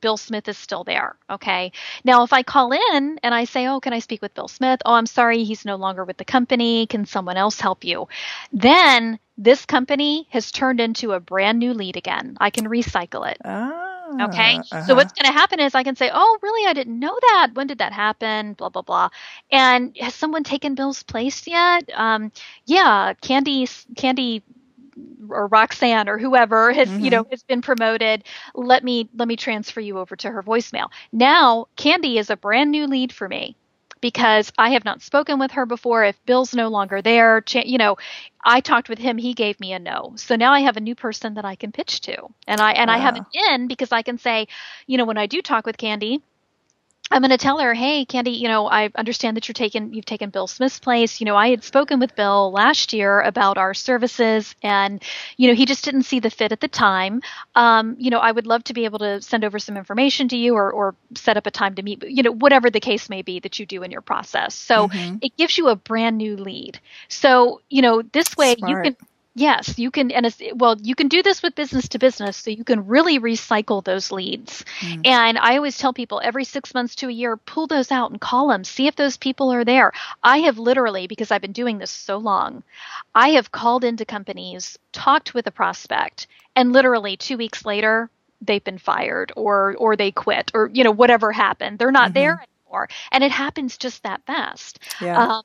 S2: Bill Smith is still there. Okay. Now, if I call in and I say, Oh, can I speak with Bill Smith? Oh, I'm sorry, he's no longer with the company. Can someone else help you? Then this company has turned into a brand new lead again. I can recycle it.
S1: Ah,
S2: okay. Uh-huh. So what's going to happen is I can say, Oh, really? I didn't know that. When did that happen? Blah, blah, blah. And has someone taken Bill's place yet? Um, yeah. Candy, Candy or Roxanne or whoever has mm-hmm. you know has been promoted let me let me transfer you over to her voicemail now Candy is a brand new lead for me because I have not spoken with her before if Bill's no longer there you know I talked with him he gave me a no so now I have a new person that I can pitch to and I and wow. I have an in because I can say you know when I do talk with Candy I'm going to tell her, "Hey, Candy, you know, I understand that you're taking you've taken Bill Smith's place. You know, I had spoken with Bill last year about our services, and you know, he just didn't see the fit at the time. Um, you know, I would love to be able to send over some information to you, or or set up a time to meet. You know, whatever the case may be that you do in your process. So mm-hmm. it gives you a brand new lead. So you know, this way Smart. you can Yes, you can, and it's, well, you can do this with business to business, so you can really recycle those leads. Mm. And I always tell people every six months to a year, pull those out and call them, see if those people are there. I have literally, because I've been doing this so long, I have called into companies, talked with a prospect, and literally two weeks later, they've been fired or or they quit or you know whatever happened. They're not mm-hmm. there anymore, and it happens just that fast.
S1: Yeah. Um,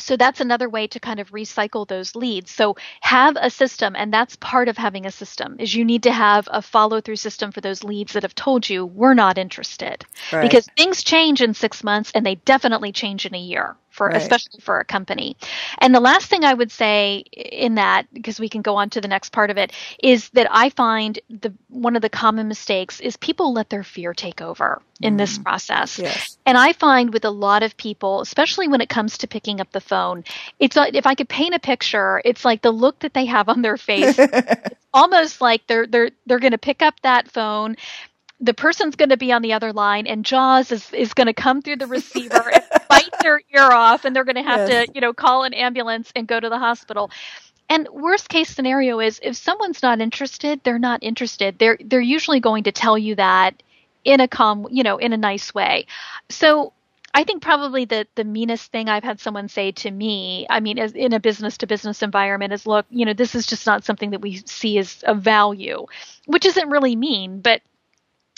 S2: so that's another way to kind of recycle those leads. So have a system and that's part of having a system is you need to have a follow through system for those leads that have told you we're not interested. Right. because things change in six months and they definitely change in a year for right. especially for a company. And the last thing I would say in that because we can go on to the next part of it is that I find the one of the common mistakes is people let their fear take over in mm. this process.
S1: Yes.
S2: And I find with a lot of people, especially when it comes to picking up the phone, it's if I could paint a picture, it's like the look that they have on their face. it's almost like they're they're they're going to pick up that phone the person's going to be on the other line and jaws is, is going to come through the receiver and bite their ear off and they're going to have yes. to you know call an ambulance and go to the hospital. And worst case scenario is if someone's not interested they're not interested. They're they're usually going to tell you that in a calm you know in a nice way. So I think probably the the meanest thing I've had someone say to me, I mean, as in a business to business environment, is look, you know, this is just not something that we see as a value, which isn't really mean, but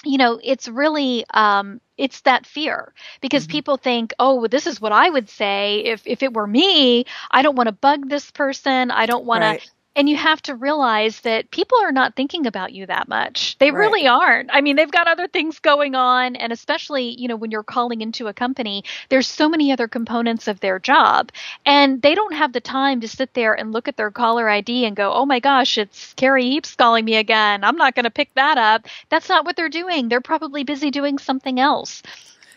S2: you know, it's really um, it's that fear because mm-hmm. people think, oh, well, this is what I would say if if it were me. I don't want to bug this person. I don't want right. to and you have to realize that people are not thinking about you that much. They right. really aren't. I mean, they've got other things going on. And especially, you know, when you're calling into a company, there's so many other components of their job. And they don't have the time to sit there and look at their caller ID and go, oh my gosh, it's Carrie Heaps calling me again. I'm not going to pick that up. That's not what they're doing. They're probably busy doing something else.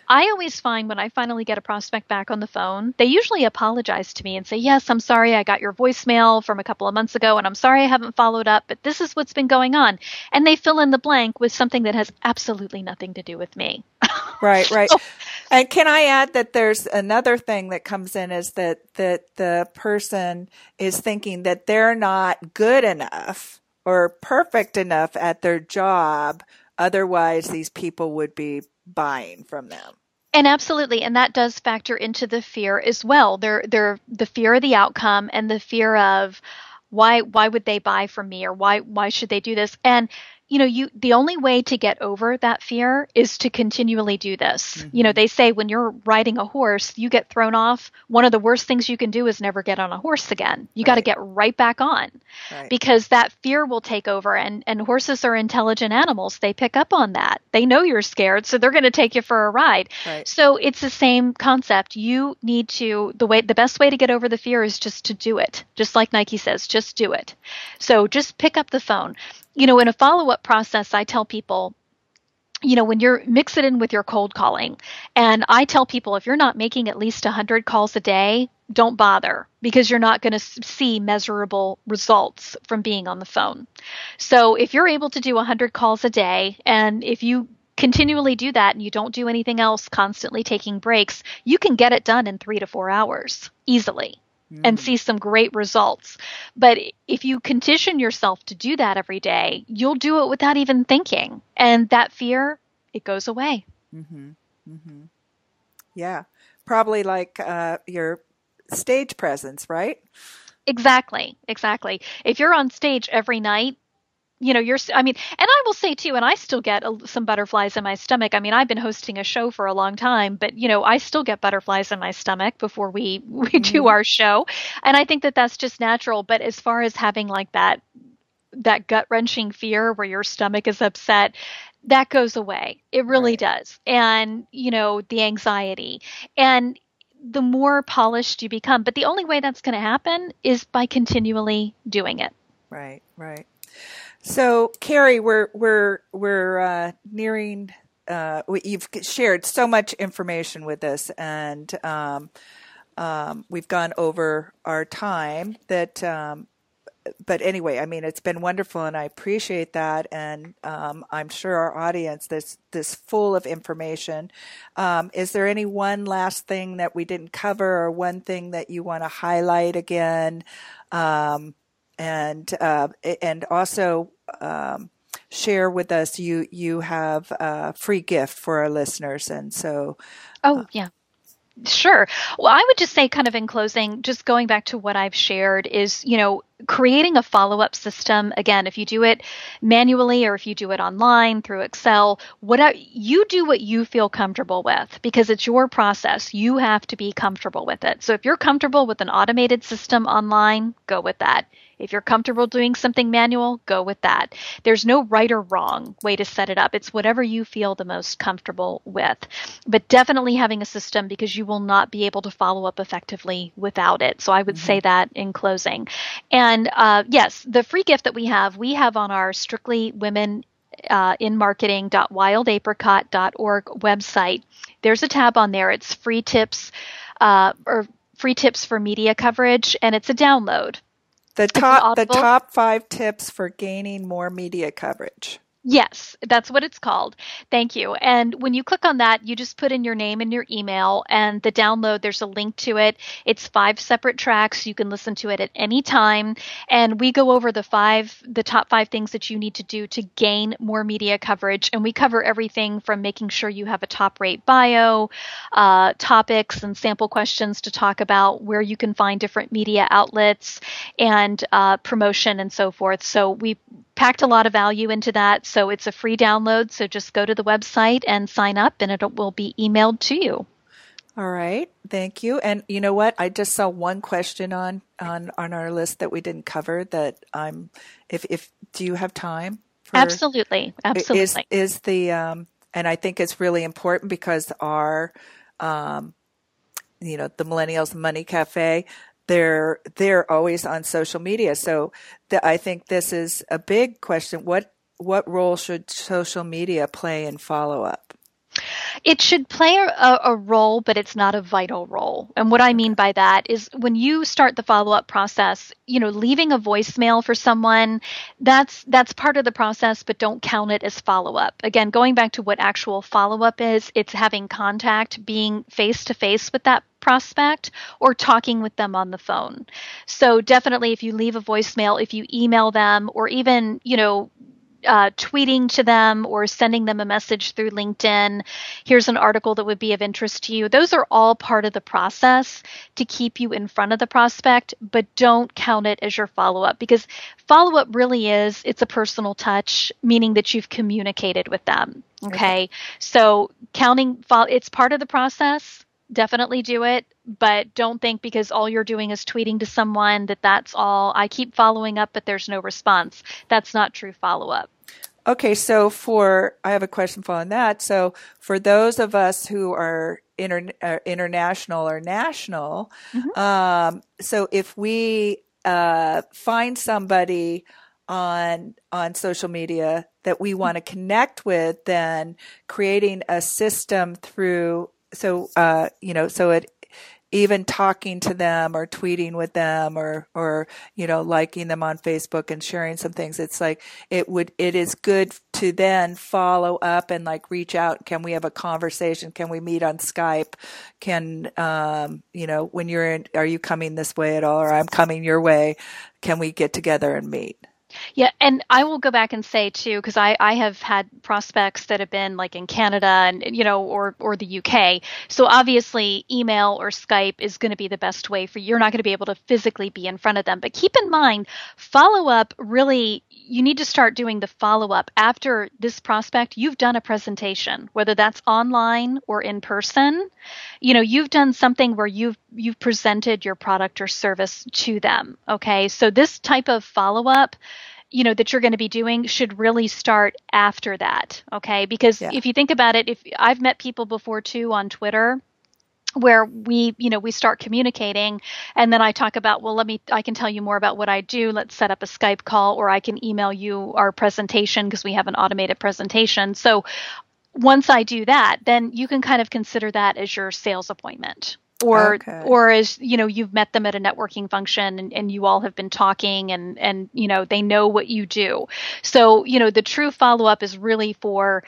S2: I always find when I finally get a prospect back on the phone, they usually apologize to me and say, Yes, I'm sorry I got your voicemail from a couple of months ago, and I'm sorry I haven't followed up, but this is what's been going on. And they fill in the blank with something that has absolutely nothing to do with me.
S1: right, right. so, and can I add that there's another thing that comes in is that, that the person is thinking that they're not good enough or perfect enough at their job. Otherwise, these people would be buying from them.
S2: And absolutely, and that does factor into the fear as well. They're, they're the fear of the outcome and the fear of why why would they buy from me or why why should they do this? And you know, you the only way to get over that fear is to continually do this. Mm-hmm. You know, mm-hmm. they say when you're riding a horse, you get thrown off. One of the worst things you can do is never get on a horse again. You right. got to get right back on. Right. Because that fear will take over and and horses are intelligent animals. They pick up on that. They know you're scared, so they're going to take you for a ride. Right. So it's the same concept. You need to the way the best way to get over the fear is just to do it. Just like Nike says, just do it. So just pick up the phone you know, in a follow up process, I tell people, you know, when you're mix it in with your cold calling, and I tell people if you're not making at least 100 calls a day, don't bother because you're not going to see measurable results from being on the phone. So if you're able to do 100 calls a day, and if you continually do that and you don't do anything else, constantly taking breaks, you can get it done in three to four hours easily and mm. see some great results. But if you condition yourself to do that every day, you'll do it without even thinking. And that fear, it goes away.
S1: Mm-hmm. Mm-hmm. Yeah. Probably like uh, your stage presence, right?
S2: Exactly. Exactly. If you're on stage every night, you know you're i mean and i will say too and i still get a, some butterflies in my stomach. I mean i've been hosting a show for a long time but you know i still get butterflies in my stomach before we we mm. do our show. And i think that that's just natural but as far as having like that that gut wrenching fear where your stomach is upset that goes away. It really right. does. And you know the anxiety. And the more polished you become but the only way that's going to happen is by continually doing it.
S1: Right right so, Carrie, we're we're we're uh, nearing. Uh, you've shared so much information with us, and um, um, we've gone over our time. That, um, but anyway, I mean, it's been wonderful, and I appreciate that. And um, I'm sure our audience this this full of information. Um, is there any one last thing that we didn't cover, or one thing that you want to highlight again? And uh, and also um, share with us. You you have a free gift for our listeners, and so.
S2: Oh uh, yeah. Sure. Well, I would just say, kind of in closing, just going back to what I've shared is, you know, creating a follow up system. Again, if you do it manually or if you do it online through Excel, what you do what you feel comfortable with because it's your process. You have to be comfortable with it. So if you're comfortable with an automated system online, go with that. If you're comfortable doing something manual, go with that. There's no right or wrong way to set it up. It's whatever you feel the most comfortable with. But definitely having a system because you will not be able to follow up effectively without it. So I would mm-hmm. say that in closing. And uh, yes, the free gift that we have, we have on our Strictly Women uh, in marketing.wildapricot.org website. There's a tab on there. It's free tips uh, or free tips for media coverage, and it's a download.
S1: The top the top five tips for gaining more media coverage.
S2: Yes, that's what it's called. Thank you. And when you click on that, you just put in your name and your email, and the download, there's a link to it. It's five separate tracks. You can listen to it at any time. And we go over the five, the top five things that you need to do to gain more media coverage. And we cover everything from making sure you have a top rate bio, uh, topics and sample questions to talk about, where you can find different media outlets, and uh, promotion and so forth. So we packed a lot of value into that. So it's a free download. So just go to the website and sign up, and it will be emailed to you.
S1: All right, thank you. And you know what? I just saw one question on on on our list that we didn't cover. That I'm, if if do you have time?
S2: For, absolutely, absolutely.
S1: Is is the um, and I think it's really important because our, um, you know, the Millennials Money Cafe, they're they're always on social media. So the, I think this is a big question. What what role should social media play in follow up?
S2: It should play a, a, role, but it's not a vital role. And what I mean by that is when you start the follow up process, you know, leaving a voicemail for someone, that's that's part of the process, but don't count it as follow up. Again, going back to what actual follow up is, it's having contact, being face to face with that prospect or talking with them on the phone. So definitely if you leave a voicemail, if you email them or even, you know, uh, tweeting to them or sending them a message through LinkedIn. Here's an article that would be of interest to you. Those are all part of the process to keep you in front of the prospect, but don't count it as your follow up because follow up really is it's a personal touch, meaning that you've communicated with them. Okay. okay. So counting, it's part of the process definitely do it but don't think because all you're doing is tweeting to someone that that's all i keep following up but there's no response that's not true follow up
S1: Okay, so for I have a question following that. So for those of us who are inter, uh, international or national, mm-hmm. um, so if we uh, find somebody on on social media that we want to connect with, then creating a system through so uh, you know so it even talking to them or tweeting with them or or you know liking them on Facebook and sharing some things. It's like it would it is good to then follow up and like reach out. Can we have a conversation? Can we meet on Skype? Can um you know when you're in are you coming this way at all or I'm coming your way? Can we get together and meet
S2: yeah, and I will go back and say too, because I, I have had prospects that have been like in Canada and you know, or or the UK. So obviously, email or Skype is going to be the best way for you. You're not going to be able to physically be in front of them, but keep in mind, follow up really. You need to start doing the follow up after this prospect. You've done a presentation, whether that's online or in person. You know, you've done something where you've you've presented your product or service to them. Okay, so this type of follow up you know that you're going to be doing should really start after that okay because yeah. if you think about it if i've met people before too on twitter where we you know we start communicating and then i talk about well let me i can tell you more about what i do. Let's set up a skype call or i can email you our presentation because we have an automated presentation. So once i do that then you can kind of consider that as your sales appointment or okay. or as you know you've met them at a networking function and, and you all have been talking and and you know they know what you do. So you know the true follow-up is really for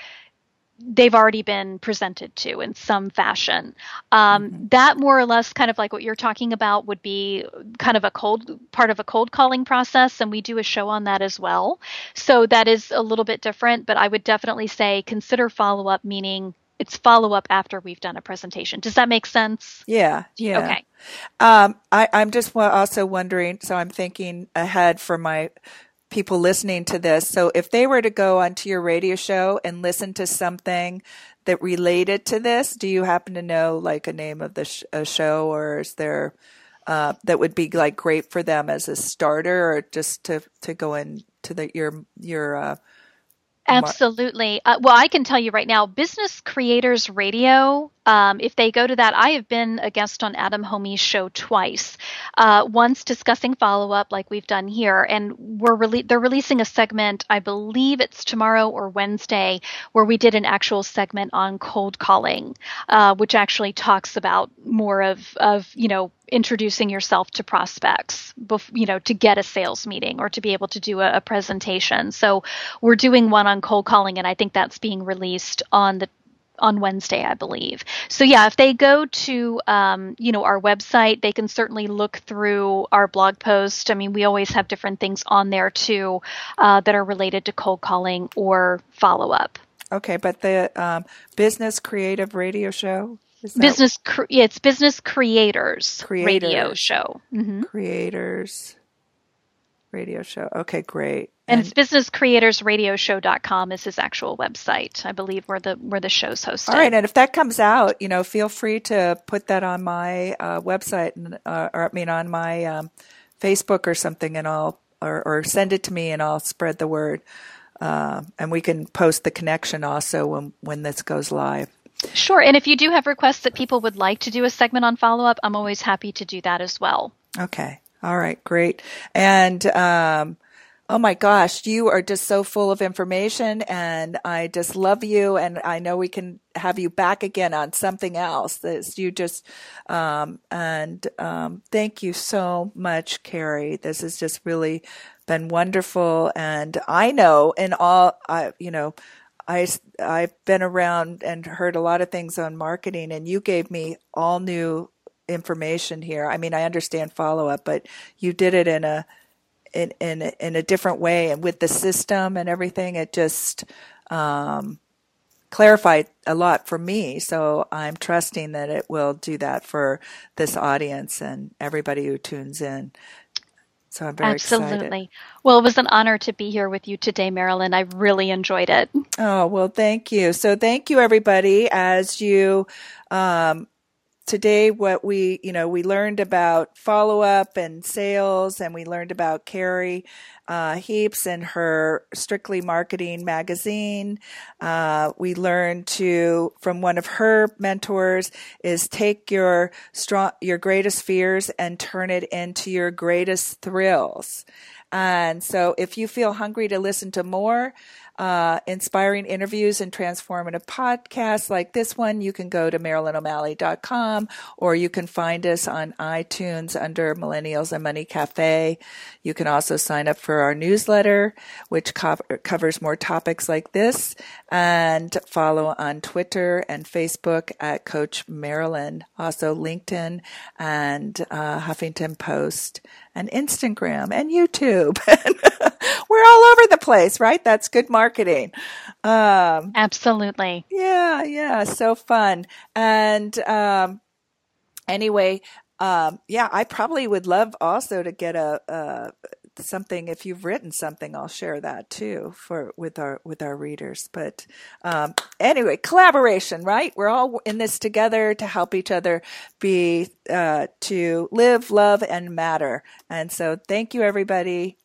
S2: they've already been presented to in some fashion. Um, mm-hmm. That more or less, kind of like what you're talking about, would be kind of a cold part of a cold calling process, and we do a show on that as well. So that is a little bit different, but I would definitely say consider follow up, meaning it's follow up after we've done a presentation. Does that make sense?
S1: Yeah. Yeah.
S2: Okay.
S1: Um, I, I'm just also wondering. So I'm thinking ahead for my people listening to this. So if they were to go onto your radio show and listen to something that related to this, do you happen to know like a name of the sh- show, or is there uh, that would be like great for them as a starter, or just to to go into the your your uh,
S2: Absolutely. Uh, well, I can tell you right now, Business Creators Radio um, if they go to that, I have been a guest on Adam Homey's show twice. Uh, once discussing follow up, like we've done here, and we're rele- they're releasing a segment. I believe it's tomorrow or Wednesday, where we did an actual segment on cold calling, uh, which actually talks about more of of you know introducing yourself to prospects, bef- you know, to get a sales meeting or to be able to do a, a presentation. So we're doing one on cold calling, and I think that's being released on the on Wednesday, I believe. So yeah, if they go to um, you know our website, they can certainly look through our blog post. I mean, we always have different things on there too uh, that are related to cold calling or follow up.
S1: Okay, but the um, business creative radio show.
S2: Business, cre- yeah, it's business creators, creators. radio show.
S1: Mm-hmm. Creators Radio show. Okay, great.
S2: And, and it's businesscreatorsradioshow.com is his actual website, I believe, where the where the show's hosted.
S1: All right, and if that comes out, you know, feel free to put that on my uh, website, and, uh, or I mean, on my um, Facebook or something, and I'll or, or, send it to me, and I'll spread the word, uh, and we can post the connection also when when this goes live.
S2: Sure, and if you do have requests that people would like to do a segment on follow up, I'm always happy to do that as well.
S1: Okay. All right, great. And um, oh my gosh, you are just so full of information, and I just love you. And I know we can have you back again on something else. This you just um, and um, thank you so much, Carrie. This has just really been wonderful, and I know in all, I you know. I, I've been around and heard a lot of things on marketing, and you gave me all new information here. I mean, I understand follow up, but you did it in a in in in a different way, and with the system and everything, it just um, clarified a lot for me. So I'm trusting that it will do that for this audience and everybody who tunes in. So I'm very excited.
S2: Absolutely.
S1: excited.
S2: Well, it was an honor to be here with you today, Marilyn. I really enjoyed it.
S1: Oh, well, thank you. So thank you, everybody, as you um, today what we you know we learned about follow up and sales and we learned about carrie uh, heaps and her strictly marketing magazine. Uh, we learned to from one of her mentors is take your strong your greatest fears and turn it into your greatest thrills. And so if you feel hungry to listen to more uh, inspiring interviews and transformative podcasts like this one, you can go to marilyno'malley.com or you can find us on iTunes under Millennials and Money Cafe. You can also sign up for our newsletter, which co- covers more topics like this, and follow on Twitter and Facebook at Coach Marilyn, also LinkedIn and uh, Huffington Post and Instagram and YouTube. We're all over the place, right? That's good marketing.
S2: Um, Absolutely.
S1: Yeah, yeah, so fun. And um, anyway, um, yeah, I probably would love also to get a, a something if you've written something i'll share that too for with our with our readers but um, anyway collaboration right we're all in this together to help each other be uh, to live love and matter and so thank you everybody